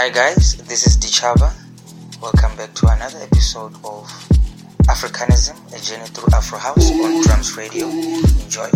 Hi guys, this is Ditjhaba. Welcome back to another episode of Africanism, a journey through Afro House on Drums Radio. Enjoy.